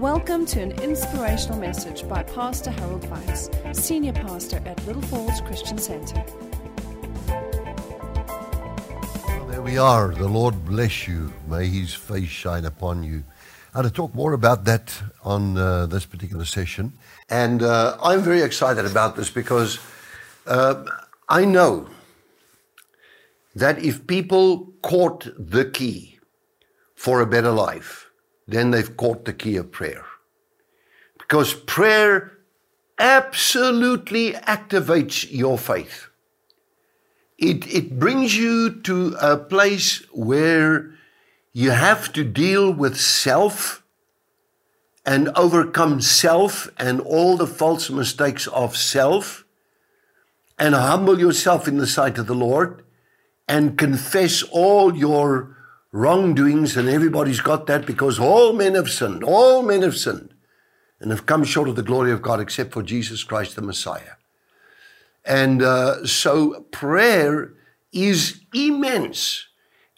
Welcome to an inspirational message by Pastor Harold Weitsz, Senior Pastor at Little Falls Christian Center. There we are. The Lord bless you. May his face shine upon you. I'll talk more about that on uh, this particular session. And uh, I'm very excited about this because uh, I know that if people caught the key for a better life, then they've caught the key of prayer. Because prayer absolutely activates your faith. It, it brings you to a place where you have to deal with self and overcome self and all the false mistakes of self and humble yourself in the sight of the Lord and confess all your wrongdoings. And everybody's got that because all men have sinned, all men have sinned and have come short of the glory of God except for Jesus Christ the Messiah. And uh, so prayer is immense.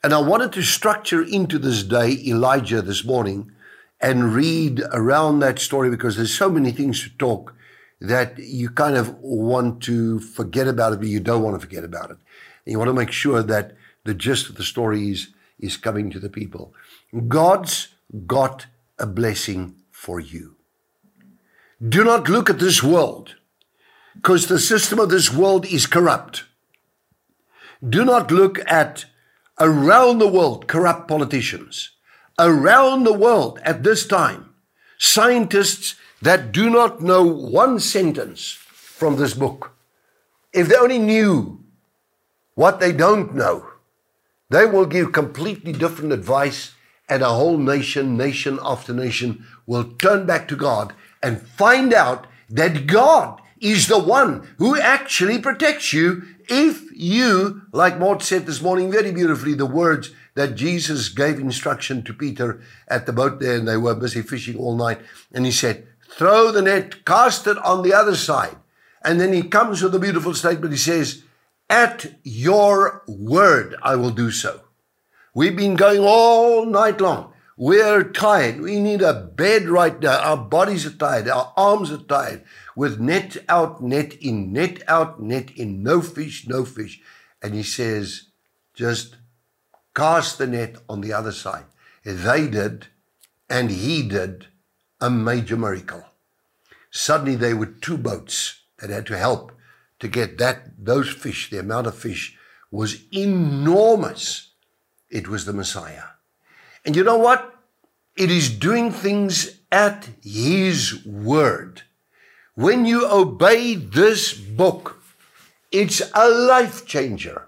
And I wanted to structure into this day Elijah this morning and read around that story because there's so many things to talk that you kind of want to forget about it, but you don't want to forget about it. And you want to make sure that the gist of the story is, is coming to the people. God's got a blessing for you. Do not look at this world because the system of this world is corrupt. Do not look at around the world corrupt politicians. Around the world at this time, scientists that do not know one sentence from this book. If they only knew what they don't know, they will give completely different advice, and a whole nation, nation after nation, will turn back to God and find out that God is the one who actually protects you if you, like Maud said this morning very beautifully, the words that Jesus gave instruction to Peter at the boat there, and they were busy fishing all night. And he said, Throw the net, cast it on the other side. And then he comes with a beautiful statement. He says, At your word, I will do so. We've been going all night long. We're tired. We need a bed right now. Our bodies are tired. Our arms are tired. With net out, net in, net out, net in. No fish, no fish. And he says, just cast the net on the other side. They did, and he did a major miracle. Suddenly there were two boats that had to help to get that those fish, the amount of fish was enormous. It was the Messiah. And you know what? It is doing things at His word. When you obey this book, it's a life changer.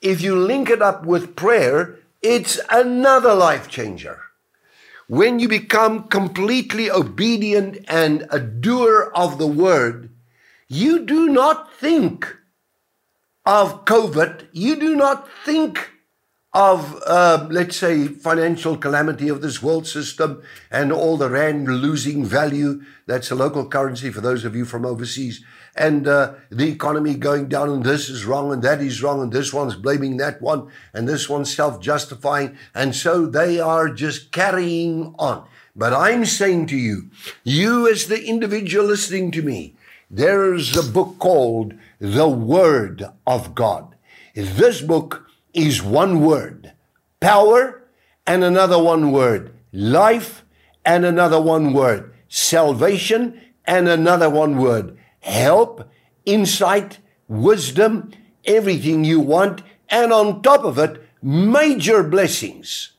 If you link it up with prayer, it's another life changer. When you become completely obedient and a doer of the word, you do not think of COVID. You do not think of, uh, let's say, financial calamity of this world system and all the rand losing value. That's a local currency for those of you from overseas. And uh, the economy going down, and this is wrong, and that is wrong, and this one's blaming that one, and this one's self justifying. And so they are just carrying on. But I'm saying to you, you as the individual listening to me, there's a book called The Word of God. This book is one word power, and another one word life, and another one word salvation, and another one word help, insight, wisdom, everything you want, and on top of it, major blessings.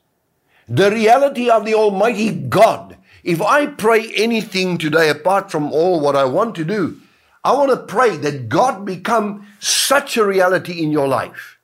The reality of the Almighty God. If I pray anything today apart from all what I want to do, I want to pray that God become such a reality in your life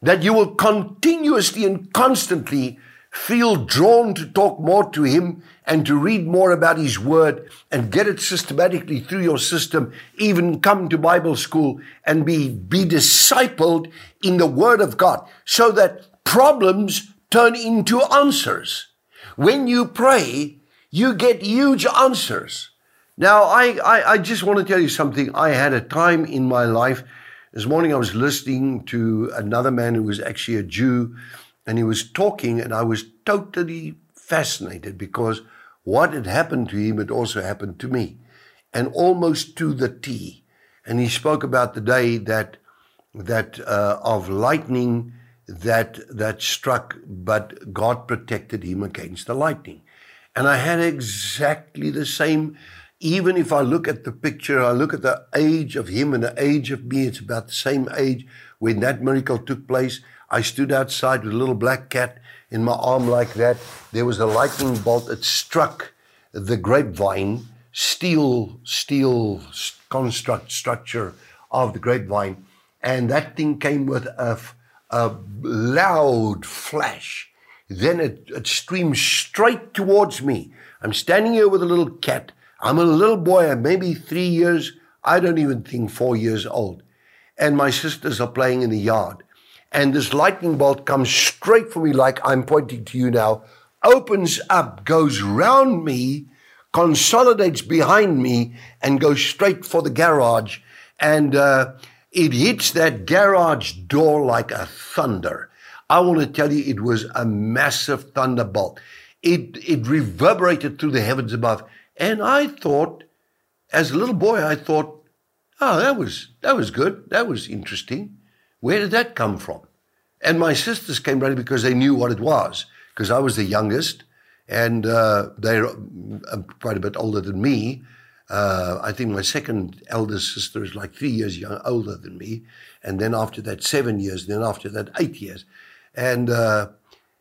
that you will continuously and constantly feel drawn to talk more to Him and to read more about His Word and get it systematically through your system, even come to Bible school and be, be discipled in the Word of God so that problems turn into answers. When you pray, you get huge answers. Now, I, I, I just want to tell you something. I had a time in my life this morning I was listening to another man who was actually a Jew, and he was talking, and I was totally fascinated because what had happened to him had also happened to me, and almost to the T. And he spoke about the day that that uh, of lightning that that struck, but God protected him against the lightning. And I had exactly the same. Even if I look at the picture, I look at the age of him and the age of me, it's about the same age when that miracle took place. I stood outside with a little black cat in my arm like that. There was a lightning bolt that struck the grapevine, steel, steel construct structure of the grapevine. And that thing came with a, a loud flash. Then it, it streamed straight towards me. I'm standing here with a little cat. I'm a little boy, maybe three years, I don't even think four years old. And my sisters are playing in the yard and this lightning bolt comes straight for me, like I'm pointing to you now, opens up, goes round me, consolidates behind me, and goes straight for the garage. And uh, it hits that garage door like a thunder. I want to tell you, it was a massive thunderbolt. It, it reverberated through the heavens above. And I thought, as a little boy, I thought, oh, that was, that was good. That was interesting. Where did that come from? And my sisters came running because they knew what it was, because I was the youngest, and uh, they're uh, quite a bit older than me. Uh, I think my second eldest sister is like three years young, older than me, and then after that, seven years, then after that, eight years. And, uh,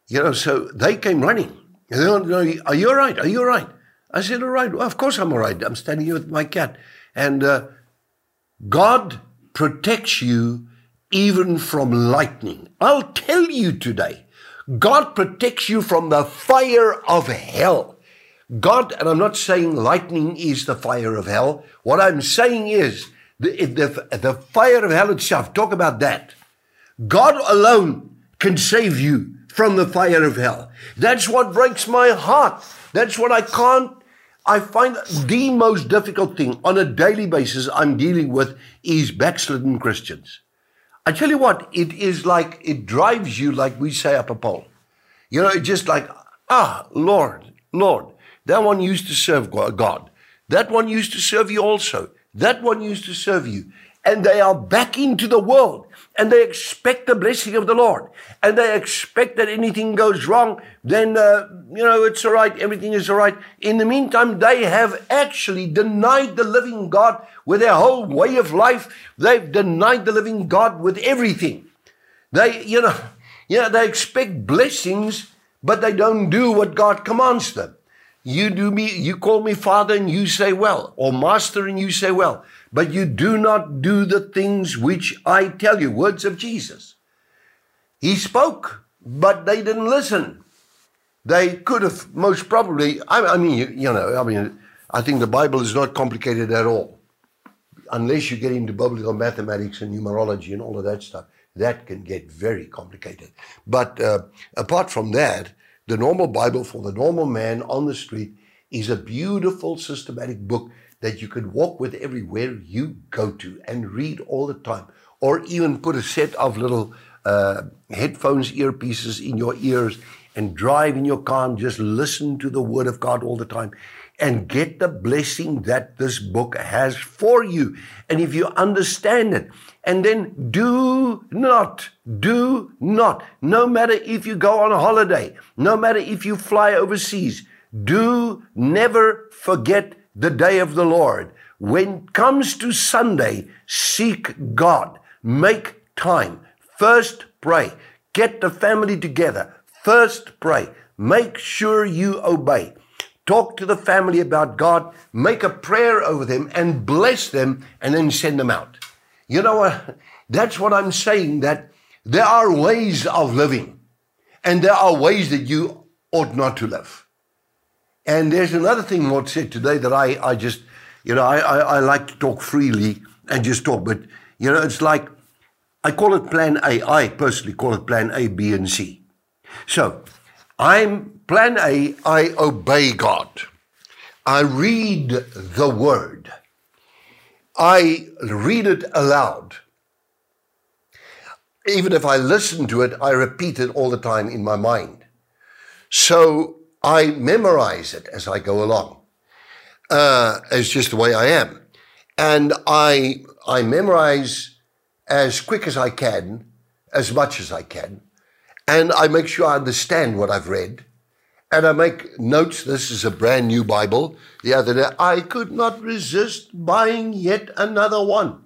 you know, so they came running. And they know, are you all right? Are you all right? I said, all right. Well, of course I'm all right. I'm standing here with my cat. And uh, God protects you even from lightning. I'll tell you today, God protects you from the fire of hell. God, and I'm not saying lightning is the fire of hell. What I'm saying is the, the, the fire of hell itself, talk about that. God alone can save you from the fire of hell. That's what breaks my heart. That's what I can't. I find the most difficult thing on a daily basis I'm dealing with is backslidden Christians. I tell you what, it is like it drives you, like we say up a pole. You know, it's just like, ah, Lord, Lord, that one used to serve God. That one used to serve you also. That one used to serve you. And they are back into the world and they expect the blessing of the Lord, and they expect that anything goes wrong, then, uh, you know, it's all right, everything is all right. In the meantime, they have actually denied the living God with their whole way of life. They've denied the living God with everything. They, you know, you know, they expect blessings, but they don't do what God commands them. You do me, you call me father and you say well, or master and you say well but you do not do the things which I tell you. Words of Jesus. He spoke, but they didn't listen. They could have most probably, I, I mean, you, you know, I mean, I think the Bible is not complicated at all. Unless you get into biblical mathematics and numerology and all of that stuff, that can get very complicated. But uh, apart from that, the normal Bible for the normal man on the street is a beautiful systematic book that you can walk with everywhere you go to and read all the time, or even put a set of little uh, headphones, earpieces in your ears and drive in your car and just listen to the Word of God all the time and get the blessing that this book has for you. And if you understand it, and then do not, do not, no matter if you go on a holiday, no matter if you fly overseas, do never forget the day of the Lord. When it comes to Sunday, seek God. Make time. First pray. Get the family together. First pray. Make sure you obey. Talk to the family about God. Make a prayer over them and bless them and then send them out. You know what? That's what I'm saying that there are ways of living and there are ways that you ought not to live. And there's another thing Lord said today that I, I just, you know, I, I, I like to talk freely and just talk, but, you know, it's like, I call it plan A. I personally call it plan A, B, and C. So, I'm plan A, I obey God. I read the word. I read it aloud. Even if I listen to it, I repeat it all the time in my mind. So I memorize it as I go along. Uh, it's just the way I am. And I, I memorize as quick as I can, as much as I can. And I make sure I understand what I've read. And I make notes. This is a brand new Bible. The other day, I could not resist buying yet another one.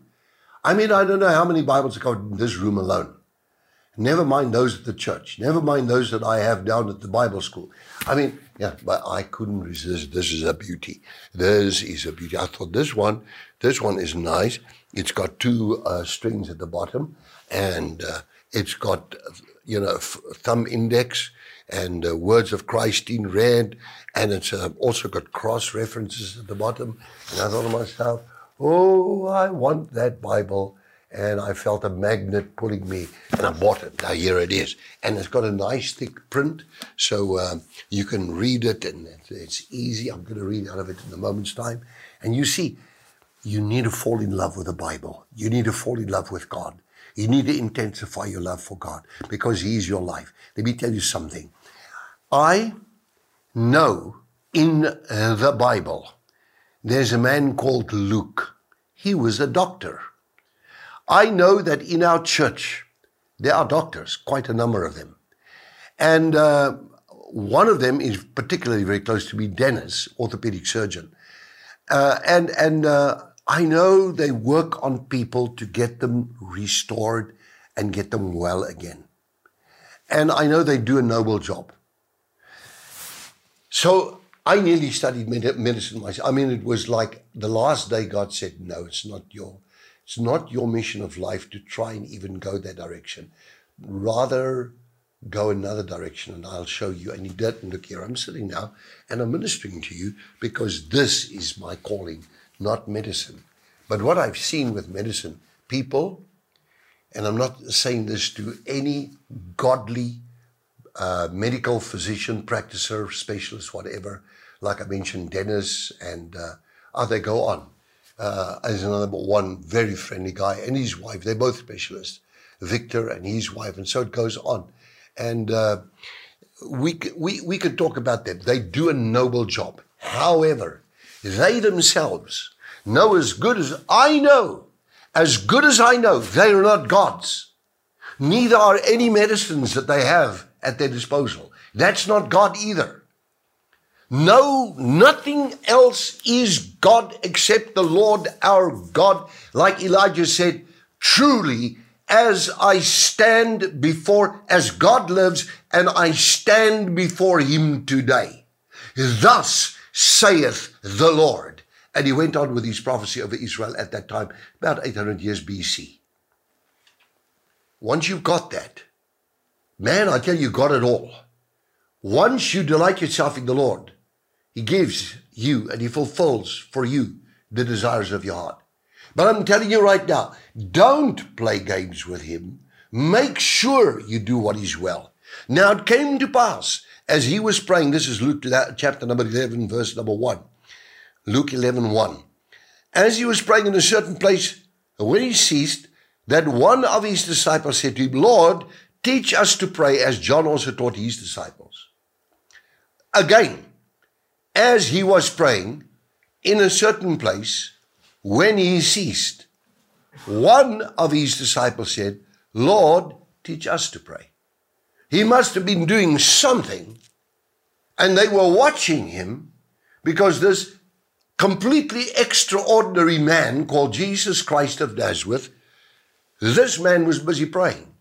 I mean, I don't know how many Bibles I got in this room alone. Never mind those at the church. Never mind those that I have down at the Bible school. I mean, yeah, but I couldn't resist. This is a beauty. This is a beauty. I thought this one, this one is nice. It's got two uh, strings at the bottom, and uh, it's got, you know, thumb index and uh, words of Christ in red, and it's uh, also got cross references at the bottom. And I thought to myself, oh, I want that Bible and I felt a magnet pulling me, and I bought it. Now here it is, and it's got a nice thick print, so uh, you can read it, and it's easy. I'm going to read out of it in a moment's time, and you see, you need to fall in love with the Bible. You need to fall in love with God. You need to intensify your love for God because He is your life. Let me tell you something. I know in the Bible there's a man called Luke. He was a doctor. I know that in our church, there are doctors, quite a number of them. And uh, one of them is particularly very close to me, Dennis, orthopedic surgeon. Uh, and and uh, I know they work on people to get them restored and get them well again. And I know they do a noble job. So I nearly studied medicine myself. I mean, it was like the last day God said, No, it's not your it's not your mission of life to try and even go that direction. Rather, go another direction and I'll show you. And he did. And look here, I'm sitting now and I'm ministering to you because this is my calling, not medicine. But what I've seen with medicine, people, and I'm not saying this to any godly uh, medical physician, practicer, specialist, whatever, like I mentioned, Dennis, and uh, oh, they go on uh, as another one very friendly guy and his wife. They're both specialists, Victor and his wife, and so it goes on. And uh, we, we, we could talk about them. They do a noble job. However, they themselves know as good as I know, as good as I know, they are not gods. Neither are any medicines that they have at their disposal. That's not God either. No, nothing else is God except the Lord our God. Like Elijah said, truly, as I stand before, as God lives, and I stand before him today. Thus saith the Lord. And he went on with his prophecy over Israel at that time, about 800 years BC. Once you've got that, man, I tell you, got it all. Once you delight yourself in the Lord, he gives you and He fulfills for you the desires of your heart. But I'm telling you right now, don't play games with Him. Make sure you do what is well. Now it came to pass as he was praying, this is Luke chapter number 11, verse number 1. Luke 11, 1. As he was praying in a certain place, when he ceased, that one of his disciples said to him, Lord, teach us to pray as John also taught his disciples. Again, as he was praying in a certain place, when he ceased, one of his disciples said, Lord, teach us to pray. He must have been doing something, and they were watching him because this completely extraordinary man called Jesus Christ of Nazareth, this man was busy praying.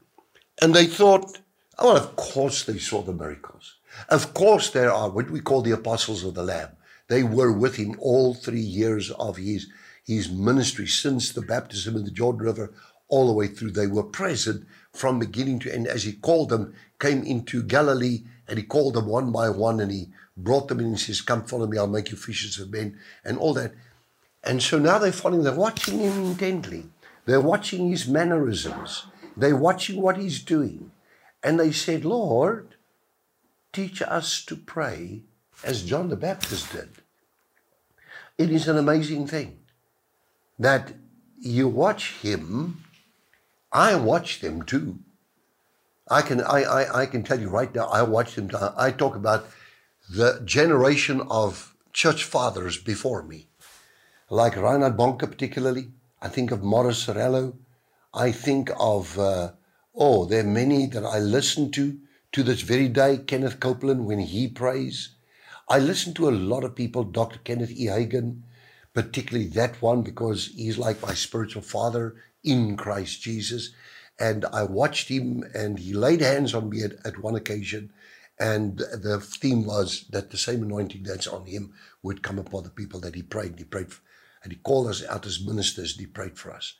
And they thought, oh, well, of course they saw the miracles. Of course, there are what we call the apostles of the Lamb. They were with him all three years of his, his ministry since the baptism in the Jordan River all the way through. They were present from beginning to end as he called them, came into Galilee and he called them one by one and he brought them in and says, Come follow me, I'll make you fishers of men, and all that. And so now they're following, they're watching him intently. They're watching his mannerisms. They're watching what he's doing. And they said, Lord, teach us to pray as John the Baptist did. It is an amazing thing that you watch him. I watch them too. I can I, I, I can tell you right now, I watch them. I talk about the generation of church fathers before me, like Reinhard Bonnke, particularly. I think of Morris Cerullo. I think of, uh, oh, there are many that I listen to to this very day. Kenneth Copeland, when he prays. I listen to a lot of people, Dr. Kenneth E. Hagin, particularly that one, because he's like my spiritual father in Christ Jesus. And I watched him, and he laid hands on me at, at one occasion. And the theme was that the same anointing that's on him would come upon the people that he prayed. He prayed, for, and he called us out as ministers, he prayed for us.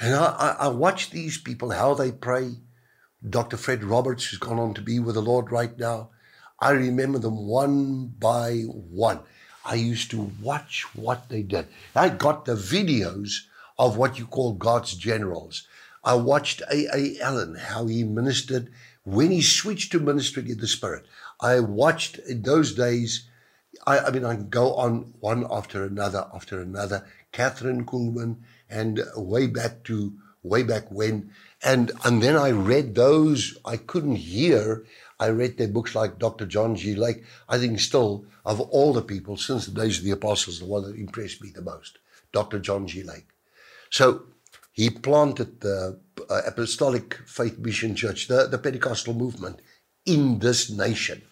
And I, I, I watch these people, how they pray. Dr. Fred Roberts, who's gone on to be with the Lord right now. I remember them one by one. I used to watch what they did. I got the videos of what you call God's generals. I watched A.A. Allen, how he ministered when he switched to ministering in the Spirit. I watched in those days, I, I mean, I can go on one after another after another. Kathryn Kuhlman, and way back to way back when. And, and then I read those. I couldn't hear. I read their books like Dr. John G. Lake. I think still, of all the people since the days of the apostles, the one that impressed me the most, Dr. John G. Lake. So he planted the uh, Apostolic Faith Mission Church, the, the Pentecostal movement, in this nation.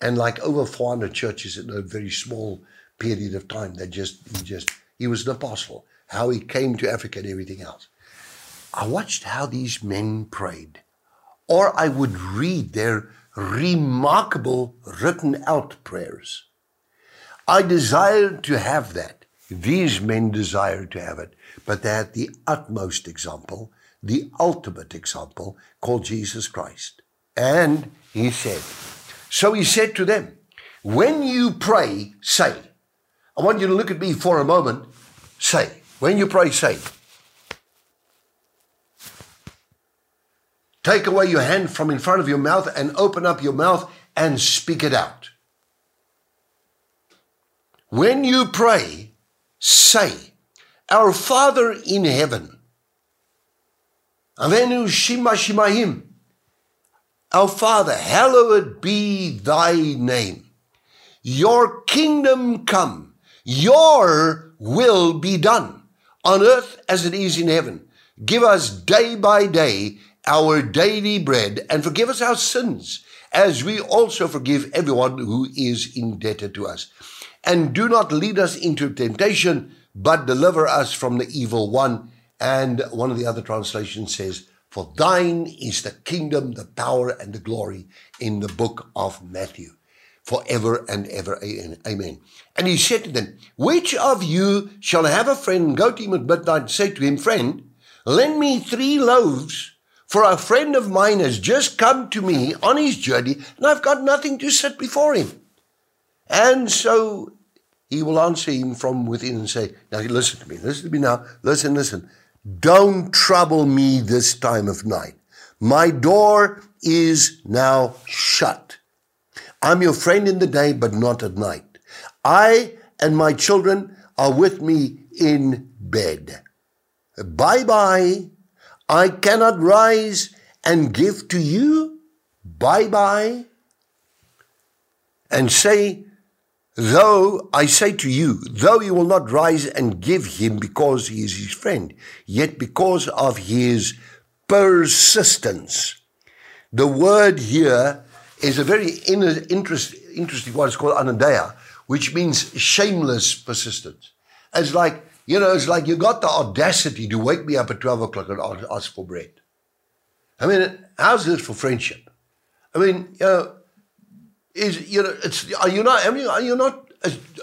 And like over 400 churches in a very small period of time, that just, he just, he was an apostle, how he came to Africa and everything else. I watched how these men prayed, or I would read their remarkable written out prayers. I desired to have that. These men desired to have it but they had the utmost example, the ultimate example called Jesus Christ. And he said, So he said to them, When you pray, say, I want you to look at me for a moment, say, when you pray, say, Take away your hand from in front of your mouth and open up your mouth and speak it out. When you pray, say, our Father in heaven. Avenu Shema Shemahim. Our Father, hallowed be thy name. Your kingdom come. Your will be done on earth as it is in heaven. Give us day by day our daily bread and forgive us our sins as we also forgive everyone who is indebted to us. And do not lead us into temptation, but deliver us from the evil one. And one of the other translations says, For thine is the kingdom, the power, and the glory in the book of Matthew, forever and ever. Amen. And he said to them, Which of you shall have a friend go to him at midnight and say to him, Friend, lend me three loaves, for a friend of mine has just come to me on his journey, and I've got nothing to set before him. And so he will answer him from within and say, Now listen to me, listen to me now, listen, listen. Don't trouble me this time of night. My door is now shut. I'm your friend in the day, but not at night. I and my children are with me in bed. Bye bye. I cannot rise and give to you. Bye bye. And say, Though I say to you, though you will not rise and give him because he is his friend, yet because of his persistence. The word here is a very interest, interesting one. It's called anaideia, which means shameless persistence. It's like, you know, it's like you got the audacity to wake me up at 12 o'clock and ask for bread. I mean, how's this for friendship? I mean, you know, is you know it's are you not are you not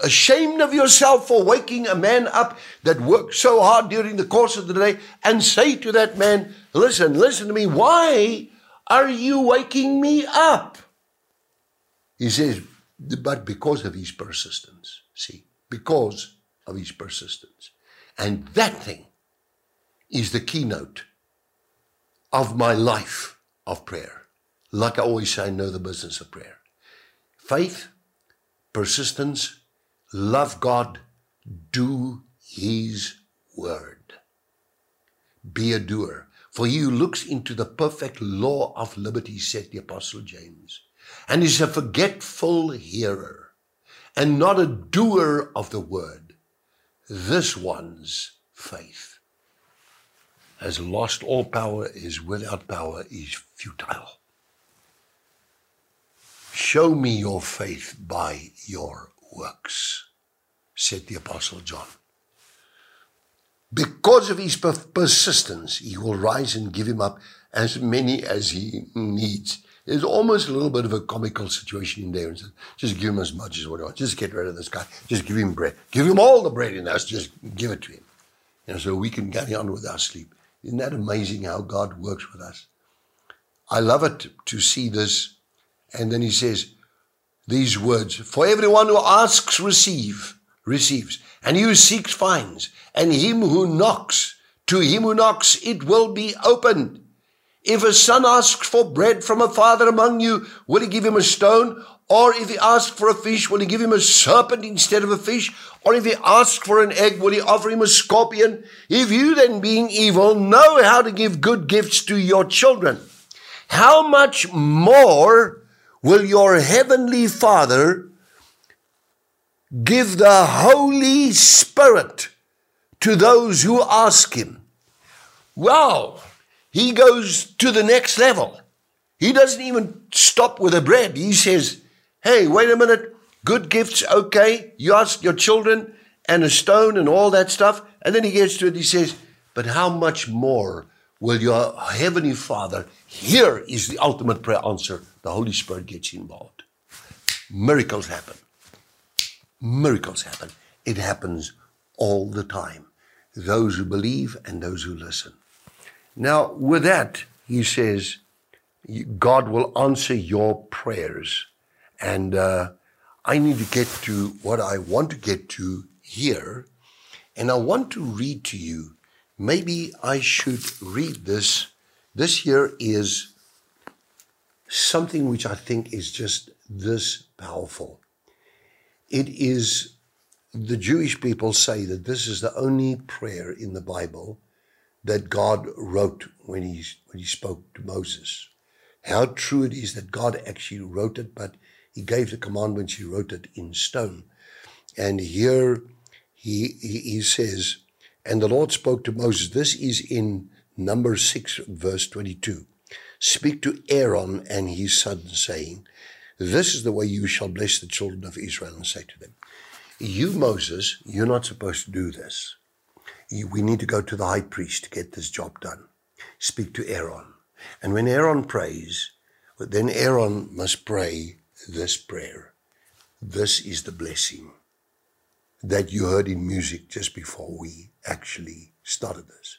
ashamed of yourself for waking a man up that worked so hard during the course of the day and say to that man listen listen to me. Why are you waking me up? He says but because of his persistence see because of his persistence. And that thing is the keynote of my life of prayer. Like i always say i know the business of prayer faith, persistence, love God, do His word. Be a doer. For he who looks into the perfect law of liberty, said the Apostle James, and is a forgetful hearer, and not a doer of the word, this one's faith has lost all power, is without power, is futile. Show me your faith by your works, said the Apostle John. Because of his persistence, he will rise and give him up as many as he needs. There's almost a little bit of a comical situation in there. And just give him as much as what I want. Just get rid of this guy. Just give him bread. Give him all the bread in us. Just give it to him. Know, so we can carry on with our sleep. Isn't that amazing how God works with us? I love it to see this. And then he says these words For everyone who asks, receive, receives. And he who seeks, finds and him who knocks, to him who knocks, it will be opened. If a son asks for bread from a father among you, will he give him a stone? Or if he asks for a fish, will he give him a serpent instead of a fish? Or if he asks for an egg, will he offer him a scorpion? If you then, being evil, know how to give good gifts to your children, how much more will your heavenly Father give the Holy Spirit to those who ask him. Well, he goes to the next level. He doesn't even stop with the bread. He says, Hey, wait a minute. Good gifts, okay. You ask your children and a stone and all that stuff. And then he gets to it. He says, But how much more will your heavenly Father? Here is the ultimate prayer answer. The Holy Spirit gets involved. Miracles happen. Miracles happen. It happens all the time those who believe and those who listen. Now, with that, he says, God will answer your prayers. And uh, I need to get to what I want to get to here. And I want to read to you. Maybe I should read this. This here is something which I think is just this powerful. It is the Jewish people say that this is the only prayer in the Bible that God wrote when he, when he spoke to Moses. How true it is that God actually wrote it, but he gave the commandments, he wrote it in stone. And here he, he, he says, And the Lord spoke to Moses. This is in number 6, verse 22. Speak to Aaron and his sons, saying, This is the way you shall bless the children of Israel, and say to them, you, Moses, you're not supposed to do this. We need to go to the high priest to get this job done. Speak to Aaron. And when Aaron prays, then Aaron must pray this prayer. This is the blessing that you heard in music just before we actually started this.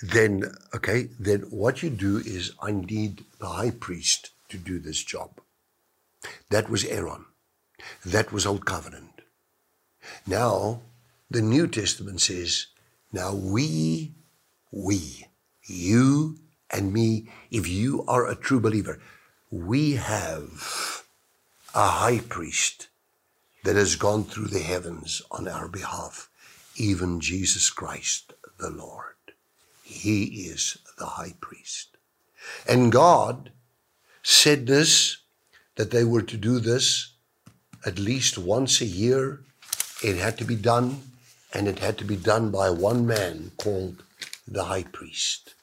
Then, okay, then what you do is I need the high priest to do this job. That was Aaron. That was Old Covenant. Now, the New Testament says, now we, we, you and me, if you are a true believer, we have a high priest that has gone through the heavens on our behalf, even Jesus Christ the Lord. He is the high priest. And God said this, that they were to do this at least once a year. It had to be done, and it had to be done by one man called the high priest.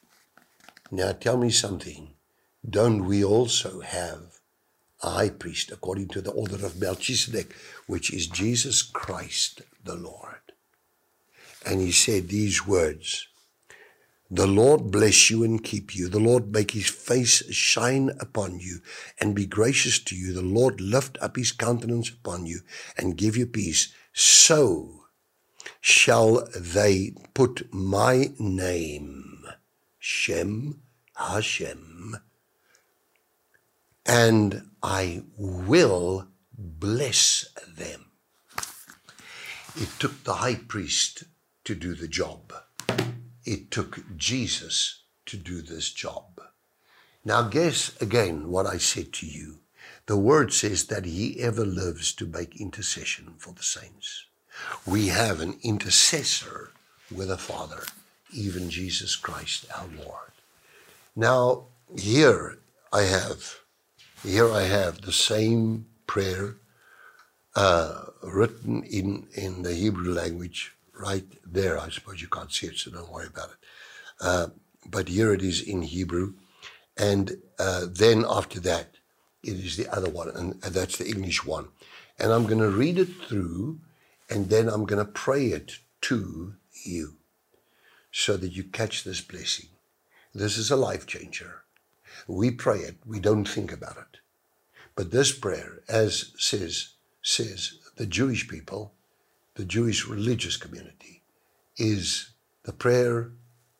Now tell me something. Don't we also have a high priest according to the order of Melchizedek, which is Jesus Christ the Lord? And he said these words the Lord bless you and keep you. The Lord make his face shine upon you and be gracious to you. The Lord lift up his countenance upon you and give you peace. So shall they put my name, Shem Hashem, and I will bless them. It took the high priest to do the job it took Jesus to do this job. Now, guess again what I said to you. The word says that he ever lives to make intercession for the saints. We have an intercessor with a Father, even Jesus Christ our Lord. Now, here I have here I have the same prayer uh, written in, in the Hebrew language right there. I suppose you can't see it, so don't worry about it. Uh, but here it is in Hebrew. And uh, then after that, it is the other one, and, and that's the English one. And I'm going to read it through, and then I'm going to pray it to you so that you catch this blessing. This is a life changer. We pray it, we don't think about it. But this prayer, as says, says the Jewish people, the Jewish religious community, is the prayer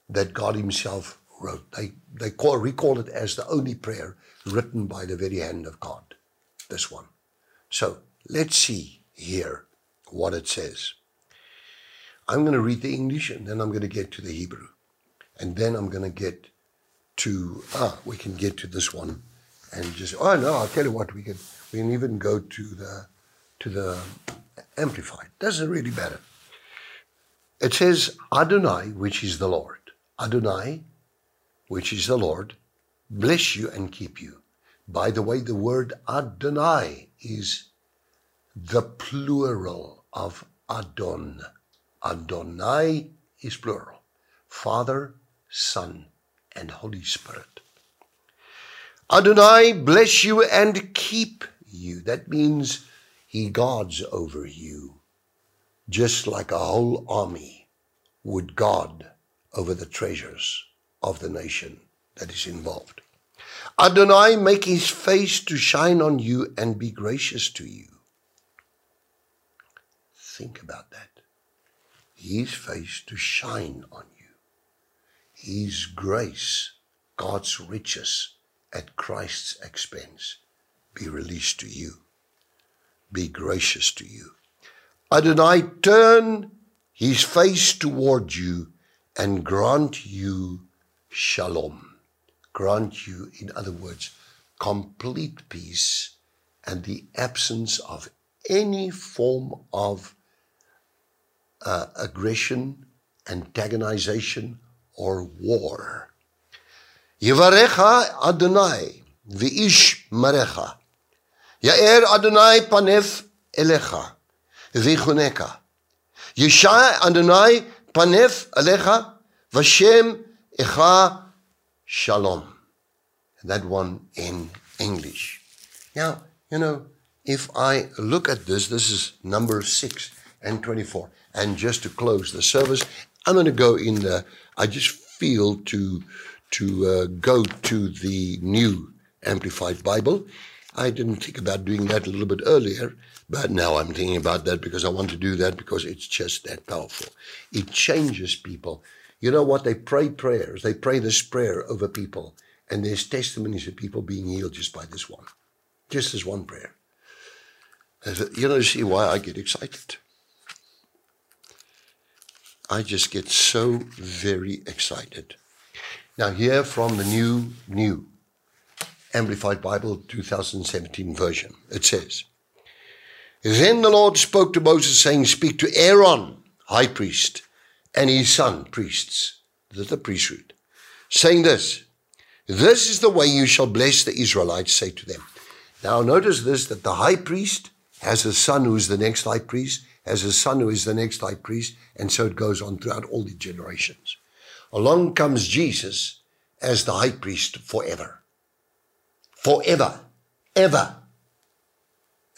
that God Himself wrote. They, they call, recall it as the only prayer written by the very hand of God. This one. So let's see here what it says. I'm going to read the English and then I'm going to get to the Hebrew. And then I'm going to get to, ah, we can get to this one and just, oh no, I'll tell you what, we can, we can even go to the, to the Amplified. Doesn't really matter. It says, Adonai, which is the Lord. Adonai, which is the Lord, bless you and keep you. By the way, the word Adonai is the plural of Adon. Adonai is plural. Father, Son, and Holy Spirit. Adonai bless you and keep you. That means he guards over you, just like a whole army would guard over the treasures of the nation that is involved. Adonai make his face to shine on you and be gracious to you. Think about that his face to shine on you. His grace, God's riches at Christ's expense, be released to you. Be gracious to you. Adonai turn his face toward you and grant you shalom. Grant you, in other words, complete peace and the absence of any form of uh, aggression, antagonization, or war. Yivarecha Adonai v'ish marecha. Ya'er Adonai panef elecha v'ichuneka. Yishai Adonai panef elecha v'shem echa shalom. That one in English. Now, you know, if I look at this, this is number 6 and 24. And just to close the service, I'm going to go in the, I just feel to, to uh, go to the new Amplified Bible. I didn't think about doing that a little bit earlier, but now I'm thinking about that because I want to do that because it's just that powerful. It changes people. You know what? They pray prayers. They pray this prayer over people, and there's testimonies of people being healed just by this one, just this one prayer. You know, see why I get excited. I just get so very excited. Now, here from the new, new Amplified Bible 2017 version, it says, Then the Lord spoke to Moses, saying, Speak to Aaron, high priest, and his son, priests, the, priesthood, saying this, This is the way you shall bless the Israelites, say to them. Now, notice this that the high priest has a son who's the next high priest, has a son who is the next high priest, and so it goes on throughout all the generations. Along comes Jesus as the high priest forever. Forever. Ever.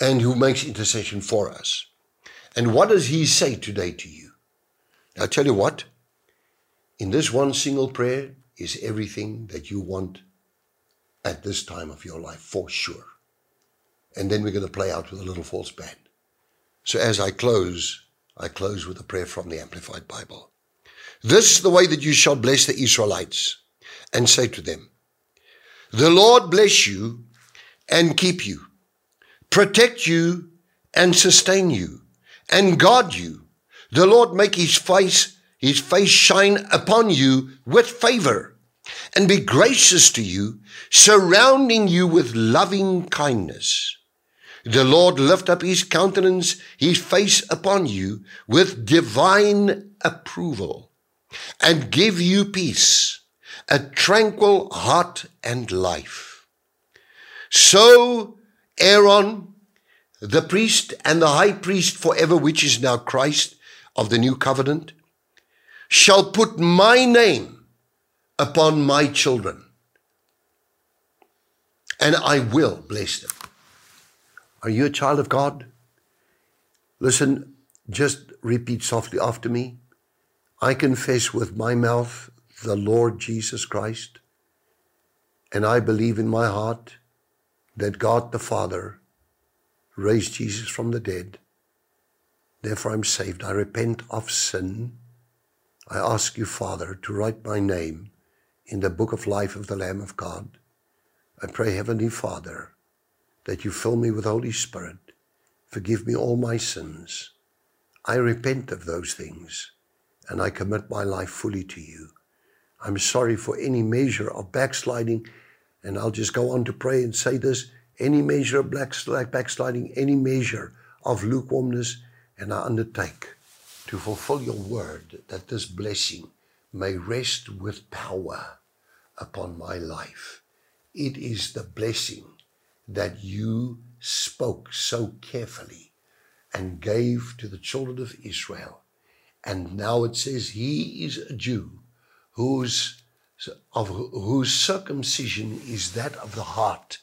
And who makes intercession for us. And what does he say today to you? I tell you what, in this one single prayer is everything that you want at this time of your life, for sure. And then we're going to play out with a little false band. So as I close, I close with a prayer from the Amplified Bible. This is the way that you shall bless the Israelites and say to them, The Lord bless you and keep you, protect you and sustain you, and guard you. The Lord make his face, his face shine upon you with favor and be gracious to you, surrounding you with loving kindness the Lord lift up his countenance, his face upon you with divine approval and give you peace, a tranquil heart and life. So Aaron, the priest and the high priest forever, which is now Christ of the new covenant, shall put my name upon my children, and I will bless them. Are you a child of God? Listen, just repeat softly after me. I confess with my mouth the Lord Jesus Christ, and I believe in my heart that God the Father raised Jesus from the dead. Therefore, I'm saved. I repent of sin. I ask you, Father, to write my name in the book of life of the Lamb of God. I pray, Heavenly Father, that you fill me with Holy Spirit. Forgive me all my sins. I repent of those things and I commit my life fully to you. I'm sorry for any measure of backsliding, and I'll just go on to pray and say this any measure of backsliding, any measure of lukewarmness, and I undertake to fulfill your word that this blessing may rest with power upon my life. It is the blessing that you spoke so carefully and gave to the children of Israel. And now it says, He is a Jew whose, of whose circumcision is that of the heart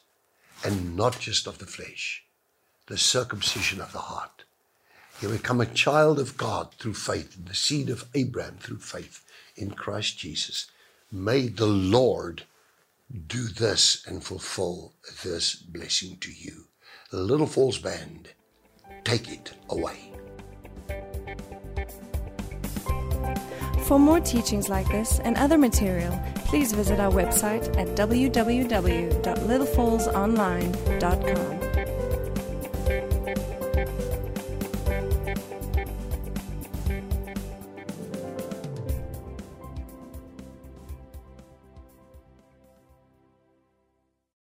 and not just of the flesh, the circumcision of the heart. You become a child of God through faith, the seed of Abraham through faith in Christ Jesus. May the Lord do this and fulfill this blessing to you. Little Falls Band, take it away. For more teachings like this and other material, please visit our website at www.littlefallsonline.com.